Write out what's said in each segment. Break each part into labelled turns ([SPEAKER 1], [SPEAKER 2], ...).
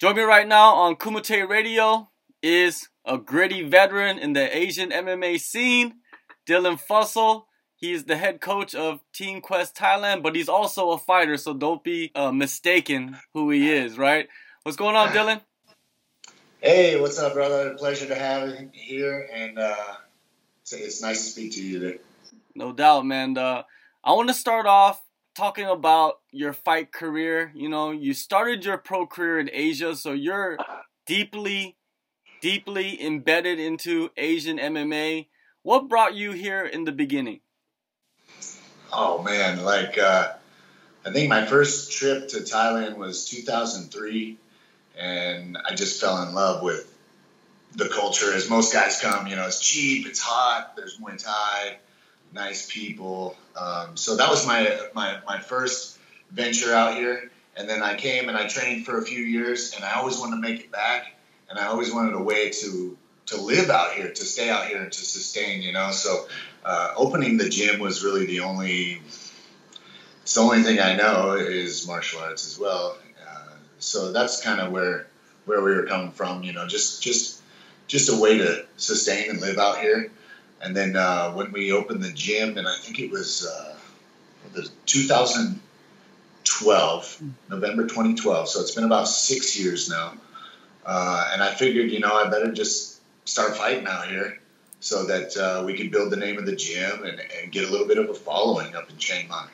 [SPEAKER 1] Join me right now on Kumite Radio is a gritty veteran in the Asian MMA scene, Dylan Fussell. He's the head coach of Team Quest Thailand, but he's also a fighter, so don't be uh, mistaken who he is, right? What's going on, Dylan?
[SPEAKER 2] Hey, what's up, brother? Pleasure to have you here, and uh, it's, it's, nice to speak to you today.
[SPEAKER 1] No doubt, man. Uh, I want to start off talking about your fight career. You know, you started your pro career in Asia, so you're deeply, deeply embedded into Asian MMA. What brought you here in the beginning?
[SPEAKER 2] Oh man, like uh, I think my first trip to Thailand was 2003, and I just fell in love with the culture. As most guys come, you know, it's cheap, it's hot, there's Muay Thai, nice people. Um, so that was my, my my first venture out here, and then I came and I trained for a few years, and I always wanted to make it back, and I always wanted a way to to live out here, to stay out here, and to sustain. You know, so uh, opening the gym was really the only. It's the only thing I know is martial arts as well. Uh, so that's kind of where where we were coming from. You know, just just just a way to sustain and live out here. And then uh, when we opened the gym, and I think it was uh, the 2012, November 2012. So it's been about six years now. Uh, and I figured, you know, I better just start fighting out here so that uh, we could build the name of the gym and, and, get a little bit of a following up in Chiang Mai.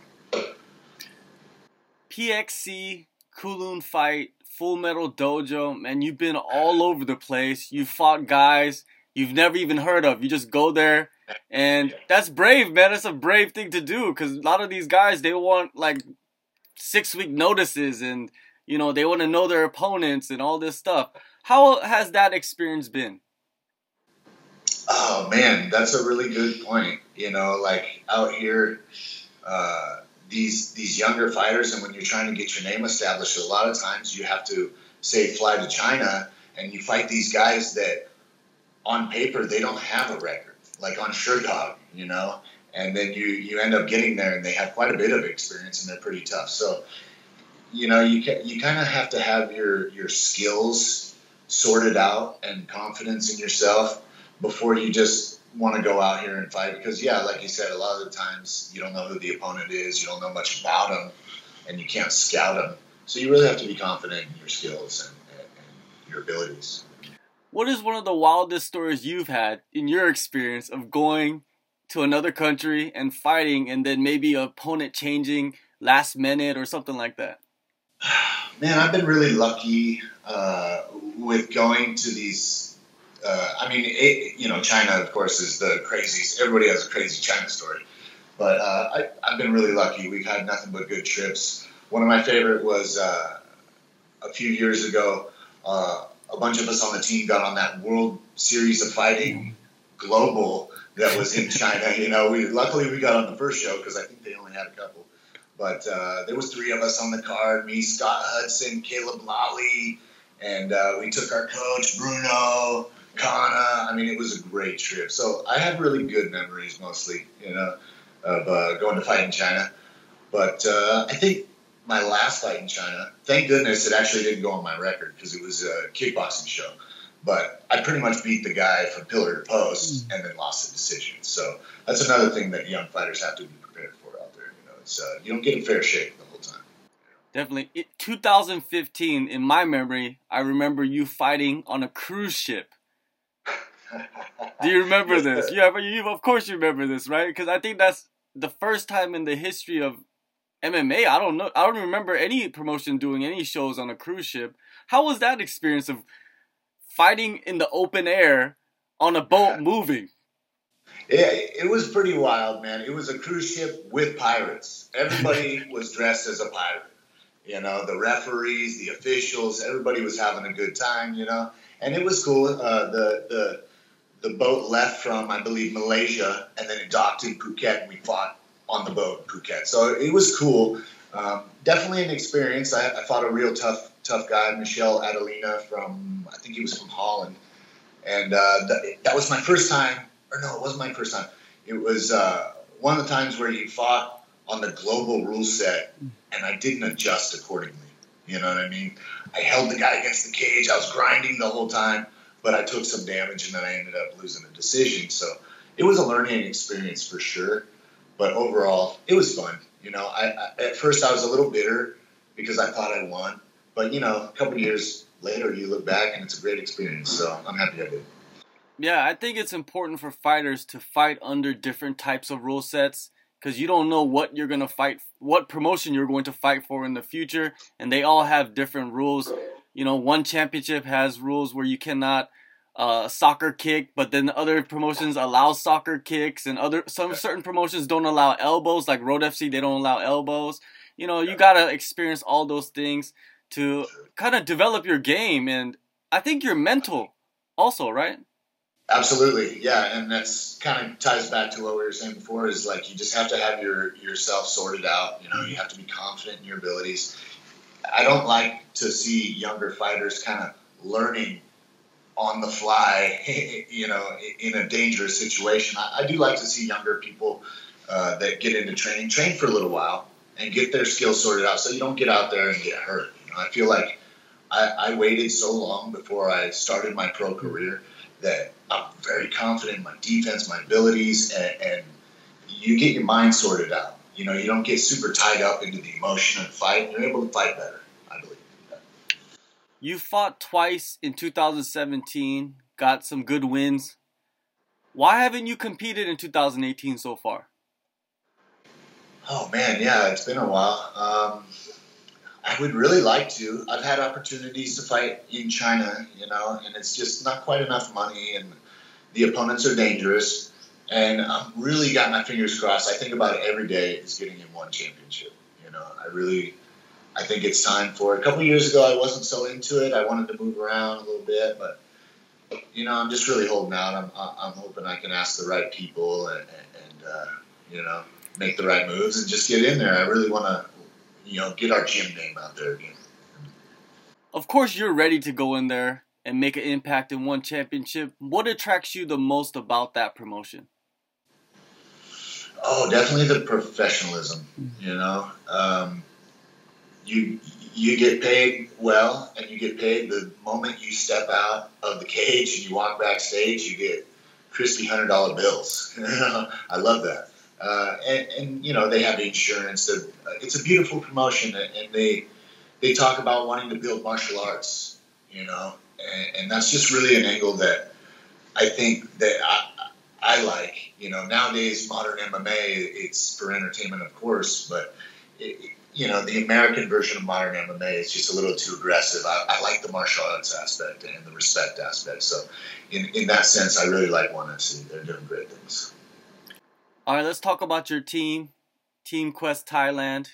[SPEAKER 1] PXC, Kunlun Fight, Full Metal Dojo, man, you've been all over the place. You fought guys you've never even heard of. You just go there, and that's brave, man. That's a brave thing to do because a lot of these guys they want like six week notices, and you know they want to know their opponents and all this stuff. How has that experience been?
[SPEAKER 2] Oh man, that's a really good point. You know, like out here, uh, these these younger fighters, and when you're trying to get your name established, a lot of times you have to say fly to China, and you fight these guys that on paper they don't have a record, like on Sherdog, you know. And then you you end up getting there, and they have quite a bit of experience, and they're pretty tough. So, you know, you can, you kind of have to have your your skills sorted out and confidence in yourself before you just want to go out here and fight. Because yeah, like you said, a lot of the times you don't know who the opponent is, you don't know much about them, and you can't scout them. So you really have to be confident in your skills and, and, and your abilities.
[SPEAKER 1] What is one of the wildest stories you've had in your experience of going to another country and fighting and then maybe opponent changing last minute or something like that?
[SPEAKER 2] Man, I've been really lucky uh, with going to these. Uh, I mean, it, you know, China, of course, is the craziest. Everybody has a crazy China story. But uh, I, have been really lucky. We've had nothing but good trips. One of my favorite was uh, a few years ago. A bunch of us on the team got on that World Series of Fighting Global that was in China. You know, we luckily we got on the first show because I think they only had a couple. But uh, there was three of us on the card: me, Scott Hudson, Caleb Lally, and uh, we took our coach Bruno Kana. I mean, it was a great trip. So I had really good memories, mostly, you know, of uh, going to fight in China. But uh, I think my last fight in China, thank goodness it actually didn't go on my record because it was a kickboxing show. But I pretty much beat the guy from pillar to post mm. and then lost the decision. So that's another thing that young fighters have to be prepared for out there. You know, it's uh, you don't get a fair shake the whole time.
[SPEAKER 1] Definitely. It, 2015, in my memory, I remember you fighting on a cruise ship. Do you remember yes, this? Yeah, but you of course you remember this, right? Because I think that's the first time in the history of MMA. I don't know. I don't remember any promotion doing any shows on a cruise ship. How was that experience of fighting in the open air on a boat moving?
[SPEAKER 2] Yeah, it was pretty wild, man. It was a cruise ship with pirates. Everybody was dressed as a pirate. You know, the referees, the officials, everybody was having a good time. You know, and it was cool. Uh, the the the boat left from, I believe, Malaysia, and then it docked in Phuket, and we fought on the boat in Phuket. So it was cool. Um, definitely an experience. I, I, fought a real tough, tough guy, Michelle Adelina from, I think he was from Holland. And uh, th- that was my first time, or no, it wasn't my first time. It was uh, one of the times where you fought on the global rule set, and I didn't adjust accordingly. You know what I mean? I held the guy against the cage. I was grinding the whole time, but I took some damage and then I ended up losing a decision. So it was a learning experience for sure. But overall, it was fun. You know, I, I at first I was a little bitter because I thought I won, but you know, a couple years later, you look back and it's a great experience. So I'm happy I did.
[SPEAKER 1] Yeah, I think it's important for fighters to fight under different types of rule sets because you don't know what you're going to fight, what promotion you're going to fight for in the future, and they all have different rules. You know, one championship has rules where you cannot uh, soccer kick, but then other promotions allow soccer kicks, and other some certain promotions don't allow elbows. Like Road FC, they don't allow elbows. You know, you gotta experience all those things to kind of develop your game, and I think your mental also, right?
[SPEAKER 2] Absolutely, yeah, and that's kind of ties back to what we were saying before. Is like you just have to have your yourself sorted out. You know, you have to be confident in your abilities. I don't like to see younger fighters kind of learning on the fly. You know, in a dangerous situation. I, I do like to see younger people uh, that get into training train for a little while and get their skills sorted out, so you don't get out there and get hurt. You know, I feel like I, I waited so long before I started my pro career that I'm very confident in my defense, my abilities, and, and you get your mind sorted out. You know, you don't get super tied up into the emotion of the fight. And you're able to fight better.
[SPEAKER 1] You fought twice in 2017, got some good wins. Why haven't you competed in 2018 so far?
[SPEAKER 2] Oh man, yeah, it's been a while. Um, I would really like to. I've had opportunities to fight in China, you know, and it's just not quite enough money, and the opponents are dangerous. And I'm really got my fingers crossed. I think about it every day is getting in one championship. You know, I really, I think it's time for it. A couple years ago, I wasn't so into it. I wanted to move around a little bit, but you know, I'm just really holding out. I'm, I'm hoping I can ask the right people and, and uh, you know, make the right moves and just get in there. I really want to you know, get our gym name out there again.
[SPEAKER 1] Of course, you're ready to go in there and make an impact in one championship. What attracts you the most about that promotion?
[SPEAKER 2] Oh, definitely the professionalism. You know, um, you you get paid well, and you get paid the moment you step out of the cage and you walk backstage. You get crispy hundred dollar bills. I love that. Uh, and, and, you know they have insurance. It's a beautiful promotion, and they they talk about wanting to build martial arts. You know, and, and that's just really an angle that I think that I, I like. You know, nowadays modern MMA it's for entertainment, of course, but it, you know the American version of modern MMA is just a little too aggressive. I, I like the martial arts aspect and the respect aspect. So, in in that sense, I really like ONE FC. They're doing great things.
[SPEAKER 1] All right, let's talk about your team, Team Quest Thailand.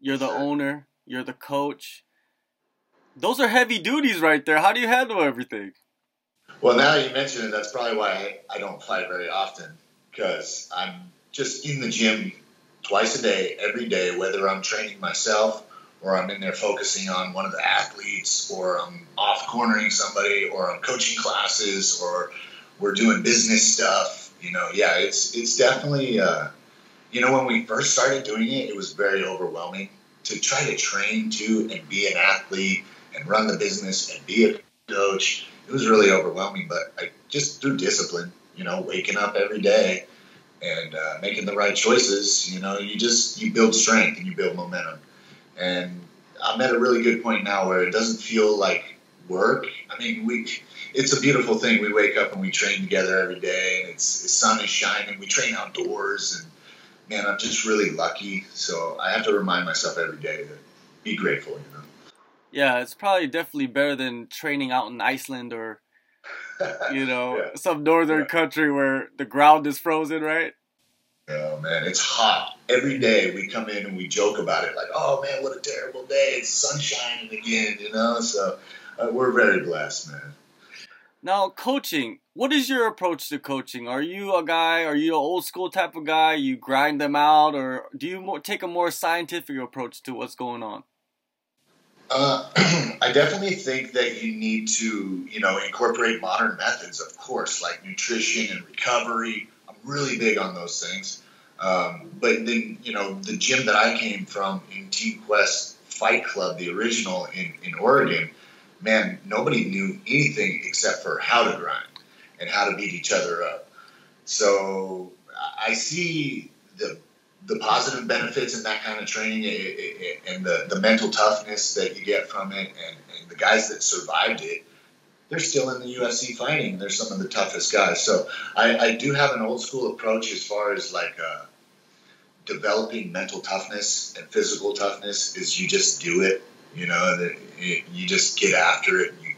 [SPEAKER 1] You're the owner, you're the coach. Those are heavy duties right there. How do you handle everything?
[SPEAKER 2] Well, now you mention it, that's probably why I, I don't fight very often because I'm just in the gym twice a day, every day, whether I'm training myself or I'm in there focusing on one of the athletes or I'm off cornering somebody or I'm coaching classes or we're doing business stuff you know, yeah, it's it's definitely. Uh, you know, when we first started doing it, it was very overwhelming to try to train to and be an athlete and run the business and be a coach. It was really overwhelming, but I just through discipline, you know, waking up every day and uh, making the right choices, you know, you just you build strength and you build momentum. And I'm at a really good point now where it doesn't feel like work. I mean, we it's a beautiful thing. We wake up and we train together every day, and it's the sun is shining. We train outdoors, and man, I'm just really lucky. So I have to remind myself every day to be grateful. You know.
[SPEAKER 1] Yeah, it's probably definitely better than training out in Iceland or you know yeah. some northern yeah. country where the ground is frozen, right?
[SPEAKER 2] Oh man, it's hot every day. We come in and we joke about it, like, "Oh man, what a terrible day! It's sun shining again," you know. So uh, we're very blessed, man.
[SPEAKER 1] Now, coaching. What is your approach to coaching? Are you a guy? Are you an old school type of guy? You grind them out, or do you more, take a more scientific approach to what's going on?
[SPEAKER 2] Uh, I definitely think that you need to, you know, incorporate modern methods, of course, like nutrition and recovery. I'm really big on those things. Um, but then, you know, the gym that I came from in Team Quest Fight Club, the original in, in Oregon, man, nobody knew anything except for how to grind and how to beat each other up. So I see the the positive benefits in that kind of training and the, the mental toughness that you get from it and, and the guys that survived it they're still in the UFC fighting. They're some of the toughest guys. So I, I do have an old school approach as far as like uh, developing mental toughness and physical toughness. Is you just do it. You know, you just get after it. You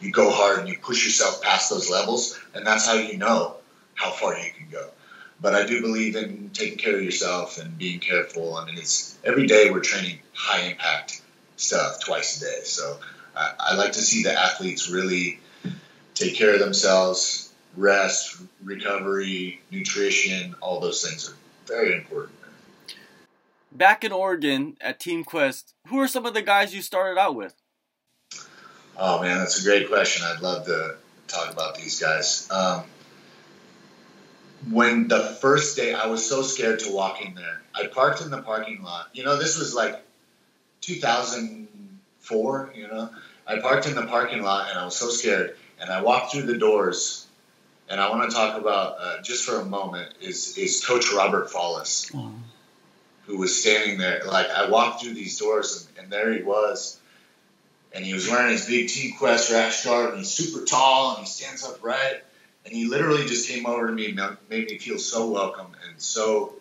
[SPEAKER 2] you go hard and you push yourself past those levels, and that's how you know how far you can go. But I do believe in taking care of yourself and being careful. I mean, it's every day we're training high impact stuff twice a day. So I, I like to see the athletes really take care of themselves, rest, recovery, nutrition, all those things are very important.
[SPEAKER 1] Back in Oregon at Team Quest, who are some of the guys you started out with?
[SPEAKER 2] Oh man, that's a great question. I'd love to talk about these guys. Um, when the first day, I was so scared to walk in there. I parked in the parking lot. You know, this was like 2004. You know, I parked in the parking lot and I was so scared. And I walked through the doors, and I want to talk about uh, just for a moment is is Coach Robert Follis, oh. who was standing there. Like I walked through these doors, and, and there he was, and he was wearing his big Team Quest rash guard, and he's super tall, and he stands upright, and he literally just came over to me and made me feel so welcome and so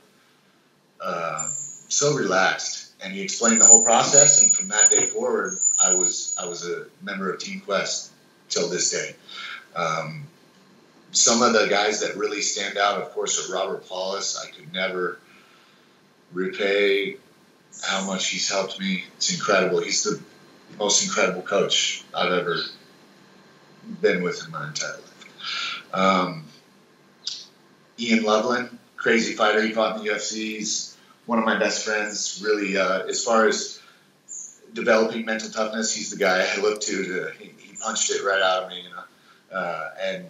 [SPEAKER 2] uh, so relaxed and he explained the whole process. And from that day forward, I was I was a member of Team Quest till this day. Um, some of the guys that really stand out, of course, are Robert Follis. I could never repay how much he's helped me. It's incredible. He's the most incredible coach I've ever been with in my entire life. Um, Ian Loveland, crazy fighter. He fought in the UFC. He's one of my best friends. Really, uh, as far as developing mental toughness, he's the guy I look to. to he, he punched it right out of me, you know. Uh, and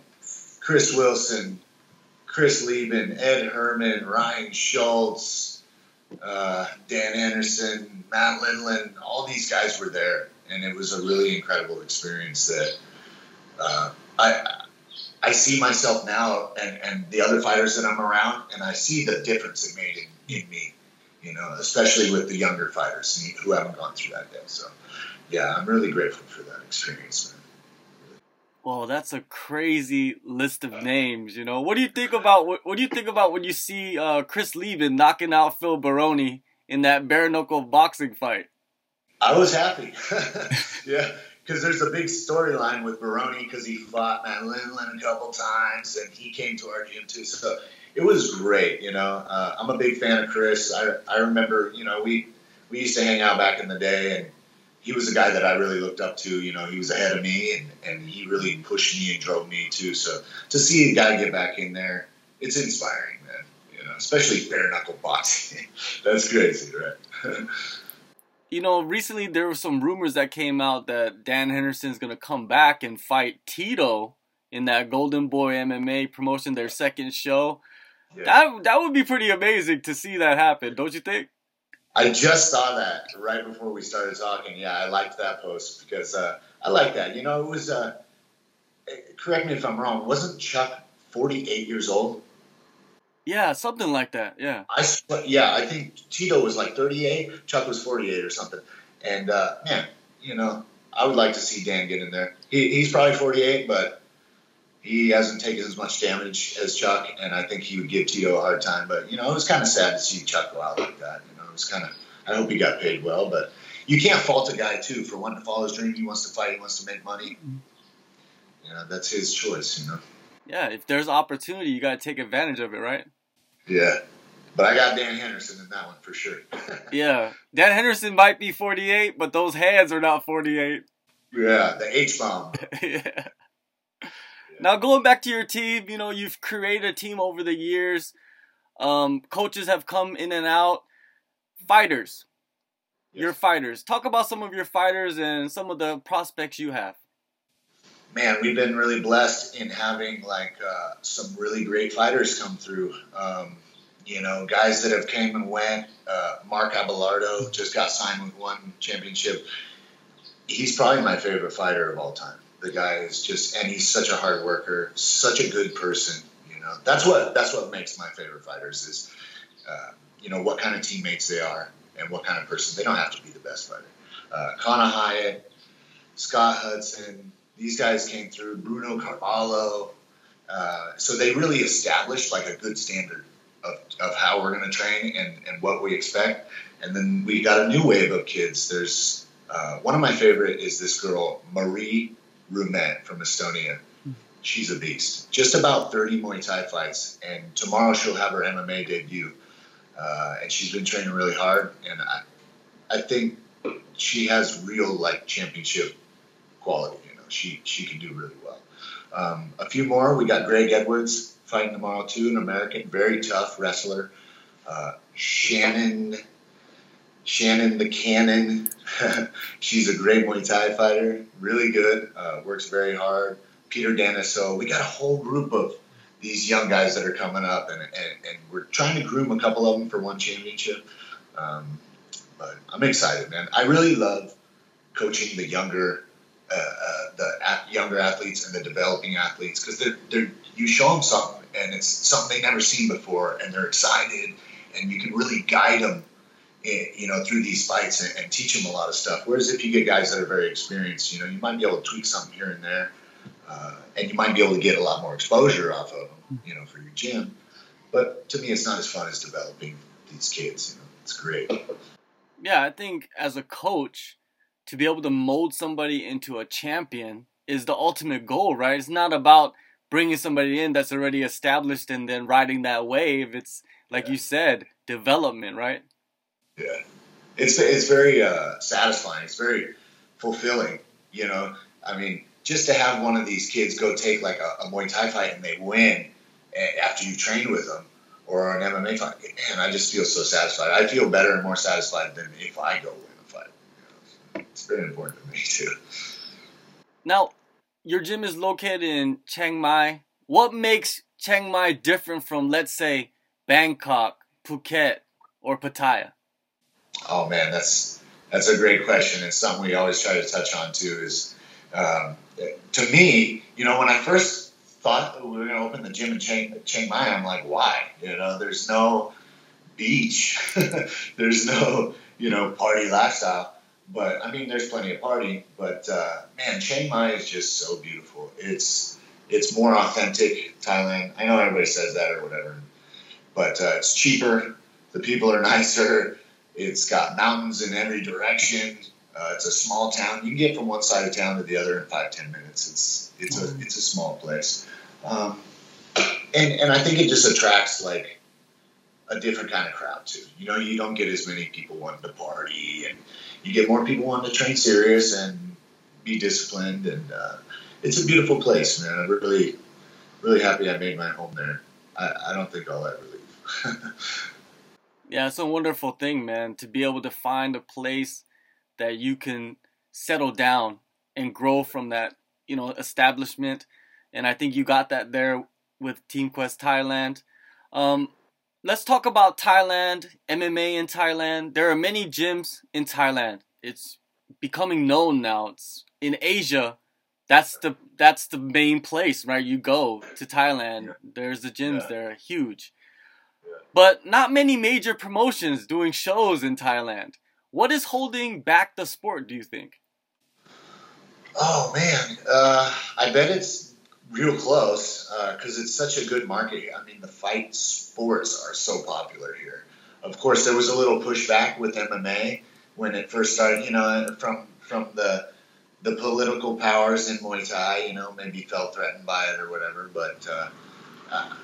[SPEAKER 2] Chris Wilson, Chris Leben, Ed Herman, Ryan Schultz, uh, Dan Henderson, Matt Lindland, all these guys were there, and it was a really incredible experience that uh, I. I see myself now and, and the other fighters that I'm around, and I see the difference it made in, in me you know, especially with the younger fighters who haven't gone through that yet. So, yeah, I'm really grateful for that experience, man.
[SPEAKER 1] Well, that's a crazy list of names. You know, what do you think about what, what do you think about when you see uh, Chris Leben knocking out Phil Baroni in that bare knuckle boxing fight?
[SPEAKER 2] I was happy. yeah, because there's a big storyline with Baroni because he fought Matt Lindland a couple times and he came to our gym too. So it was great. You know, uh, I'm a big fan of Chris. I, I remember, you know, we we used to hang out back in the day, and he was a guy that I really looked up to. You know, he was ahead of me, and and he really pushed me and drove me too. So to see a guy get back in there, it's inspiring, man. You know, especially bare knuckle boxing. That's crazy, right?
[SPEAKER 1] you know, recently there were some rumors that came out that Dan Henderson's gonna come back and fight Tito in that Golden Boy MMA promotion, their second show. Yeah. That that would be pretty amazing to see that happen, don't you think?
[SPEAKER 2] I just saw that right before we started talking. Yeah, I liked that post because uh, I like that. You know, it was. Uh, correct me if I'm wrong. Wasn't Chuck 48 years old?
[SPEAKER 1] Yeah, something like that. Yeah.
[SPEAKER 2] I yeah, I think Tito was like 38. Chuck was 48 or something. And uh, man, you know, I would like to see Dan get in there. He, he's probably 48, but he hasn't taken as much damage as Chuck, and I think he would give Tito a hard time. But you know, it was kind of sad to see Chuck go out like that. You know, it was kind of. I hope he got paid well, but you can't fault a guy too for wanting to follow his dream. He wants to fight. He wants to make money. You know, that's his choice. You know.
[SPEAKER 1] Yeah, if there's opportunity, you got to take advantage of it, right?
[SPEAKER 2] Yeah. But I got Dan Henderson in that one for sure.
[SPEAKER 1] yeah. Dan Henderson might be 48, but those hands are not 48.
[SPEAKER 2] Yeah, the H bomb.
[SPEAKER 1] yeah. Now going back to your team, you know you've created a team over the years. Um, coaches have come in and out. Fighters, yes. your fighters. Talk about some of your fighters and some of the prospects you have.
[SPEAKER 2] Man, we've been really blessed in having like uh, some really great fighters come through. Um, you know, guys that have came and went. Uh, Mark Abelardo just got signed with one championship. He's probably my favorite fighter of all time. The guy is just, and he's such a hard worker, such a good person. You know, that's what that's what makes my favorite fighters is, uh, you know, what kind of teammates they are and what kind of person. They don't have to be the best fighter. Uh, Conor Hyatt, Scott Hudson, these guys came through. Bruno Carvalho. Uh, so they really established like a good standard of, of how we're going to train and, and what we expect. And then we got a new wave of kids. There's uh, one of my favorite is this girl, Marie Ruumet from Estonia. She's a beast. Just about 30 Muay Thai fights, and tomorrow she'll have her MMA debut. Uh, and she's been training really hard, and I, I think she has real like championship quality. She she can do really well. Um, a few more. We got Greg Edwards fighting tomorrow too, an American, very tough wrestler. Uh, Shannon, Shannon the Cannon. She's a great Muay Thai fighter, really good. Uh, works very hard. Peter Dennis. So we got a whole group of these young guys that are coming up, and, and, and we're trying to groom a couple of them for one championship. Um, but I'm excited, man. I really love coaching the younger uh, uh, the younger athletes and the developing athletes because they're, they're you show them something and it's something they've never seen before and they're excited and you can really guide them in, you know through these fights and, and, teach them a lot of stuff. Whereas if you get guys that are very experienced you know you might be able to tweak something here and there uh, and you might be able to get a lot more exposure off of them you know for your gym. But to me it's not as fun as developing these kids you know it's great.
[SPEAKER 1] Yeah i think as a coach to be able to mold somebody into a champion is the ultimate goal, right? It's not about bringing somebody in that's already established and then riding that wave. It's like yeah. you said, development, right?
[SPEAKER 2] Yeah, it's it's very uh, satisfying. It's very fulfilling. You know, I mean, just to have one of these kids go take like a, a Muay Thai fight and they win after you train with them, or an MMA fight, and I just feel so satisfied. I feel better and more satisfied than if I go win a fight. You know, it's very important to me too.
[SPEAKER 1] Now, your gym is located in Chiang Mai. What makes Chiang Mai different from, let's say, Bangkok, Phuket, or Pattaya?
[SPEAKER 2] Oh man, that's that's a great question. It's something we always try to touch on too. Is um, to me, you know, when I first thought we were going to open the gym in Chiang, Chiang Mai, I'm like, why? You know, there's no beach, there's no you know party lifestyle. But I mean, there's plenty of party. But uh, man, Chiang Mai is just so beautiful. It's it's more authentic Thailand. I know everybody says that or whatever, but uh, it's cheaper. The people are nicer. It's got mountains in every direction. Uh, it's a small town. You can get from one side of town to the other in five ten minutes. It's it's a it's a small place, um, and and I think it just attracts like a different kind of crowd too. You know, you don't get as many people wanting to party, and you get more people wanting to train serious and be disciplined. And uh, it's a beautiful place, man. I'm really, really happy I made my home there. I, I don't think I'll ever leave.
[SPEAKER 1] yeah, it's a wonderful thing, man, to be able to find a place that you can settle down and grow from that, you know, establishment. And I think you got that there with Team Quest Thailand. Um, let's talk about Thailand, MMA in Thailand. There are many gyms in Thailand. It's becoming known now. It's in Asia. That's the that's the main place, right? You go to Thailand. Yeah. There's the gyms yeah. there, huge. Yeah. But not many major promotions doing shows in Thailand. What is holding back the sport, do you think?
[SPEAKER 2] Oh man, uh, I bet it's real close because uh, it's such a good market. I mean, the fight sports are so popular here. Of course, there was a little pushback with MMA when it first started. You know, from from the the political powers in Muay Thai. You know, maybe felt threatened by it or whatever. But uh,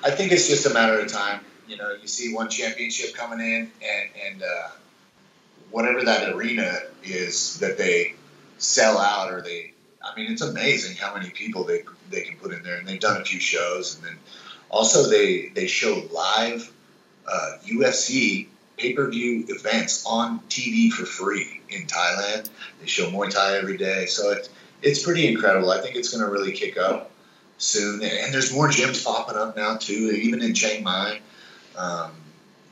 [SPEAKER 2] I think it's just a matter of time. You know, you see one championship coming in, and and uh, whatever that arena is that they sell out or they I mean, it's amazing how many people they they can put in there, and they've done a few shows, and then also they they show live uh, UFC pay per view events on TV for free in Thailand. They show Muay Thai every day, so it's it's pretty incredible. I think it's going to really kick up soon, and, there's more gyms popping up now too, even in Chiang Mai. Um,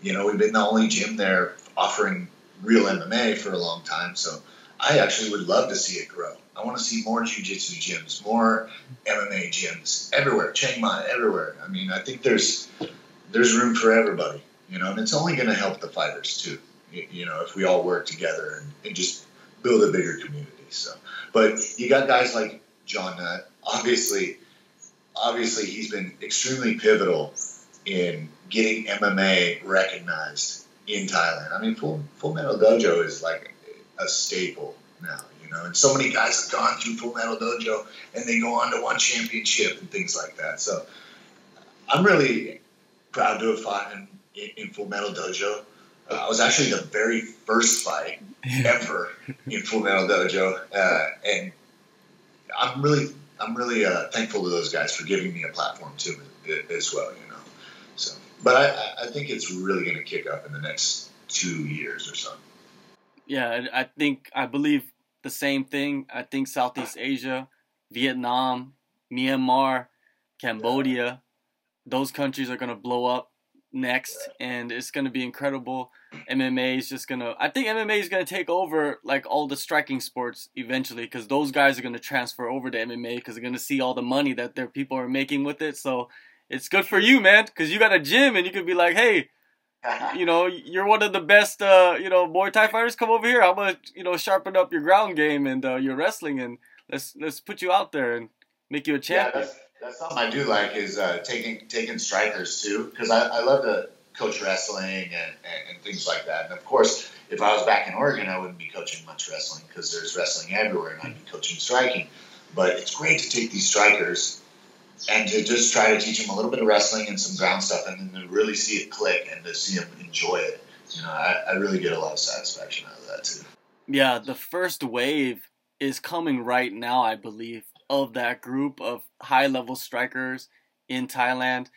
[SPEAKER 2] You know, we've been the only gym there offering real MMA for a long time. So I actually would love to see it grow. I want to see more jiu-jitsu gyms, more MMA gyms everywhere, Chiang Mai, everywhere. I mean, I think there's there's room for everybody, you know, and it's only going to help the fighters too. You know, if we all work together and, and just build a bigger community. So, but you got guys like Jon Nutt. Obviously, obviously he's been extremely pivotal in getting MMA recognized in Thailand. I mean, Full Full Metal Dojo is like a staple now, you know. And so many guys have gone through Full Metal Dojo and they go on to one championship and things like that. So I'm really proud to have fought in, in, in Full Metal Dojo. Uh, I was actually the very first fight ever in Full Metal Dojo, uh, and I'm really I'm really uh, thankful to those guys for giving me a platform too as well. You know, so but I, I think it's really going to kick up in the next two years or so.
[SPEAKER 1] Yeah, I think I believe the same thing. I think Southeast Asia, Vietnam, Myanmar, Cambodia, those countries are gonna blow up next, and it's gonna be incredible. MMA is just gonna. I think MMA is gonna take over like all the striking sports eventually, because those guys are gonna transfer over to MMA because they're gonna see all the money that their people are making with it. So it's good for you, man, because you got a gym and you could be like, hey you know, you're one of the best, uh, you know, Muay Thai fighters. Come over here. I'm gonna, you know, sharpen up your ground game and uh, your wrestling, and let's let's put you out there and make you a champion.
[SPEAKER 2] Yeah, that's, that's something I do like is uh, taking taking strikers too, because I, I love to coach wrestling and, and, and, things like that. And of course, if I was back in Oregon, I wouldn't be coaching much wrestling because there's wrestling everywhere, and I'd be coaching striking. But it's great to take these strikers and to just try to teach him a little bit of wrestling and some ground stuff, and then to really see it click and to see him enjoy it. You know, I, I really get a lot of satisfaction out of that too.
[SPEAKER 1] Yeah, the first wave is coming right now, I believe, of that group of high level strikers in Thailand,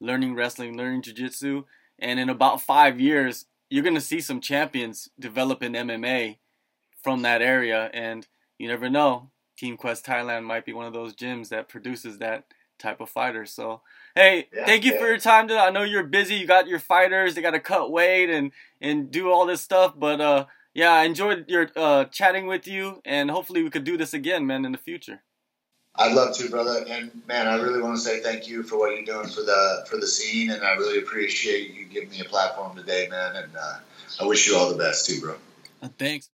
[SPEAKER 1] learning wrestling, learning jiu jitsu. And in about five years, you're going to see some champions develop in MMA from that area. And you never know, Team Quest Thailand might be one of those gyms that produces that type of fighter. So, hey, yeah, thank you yeah. for your time today. I know you're busy. You got your fighters. They got to cut weight and and do all this stuff. But uh, yeah, I enjoyed your uh, chatting with you, and hopefully we could do this again, man, in the future.
[SPEAKER 2] I'd love to, brother. And man, I really want to say thank you for what you're doing for the for the scene, and I really appreciate you giving me a platform today, man. And uh, I wish you all the best too, bro.
[SPEAKER 1] Uh, thanks.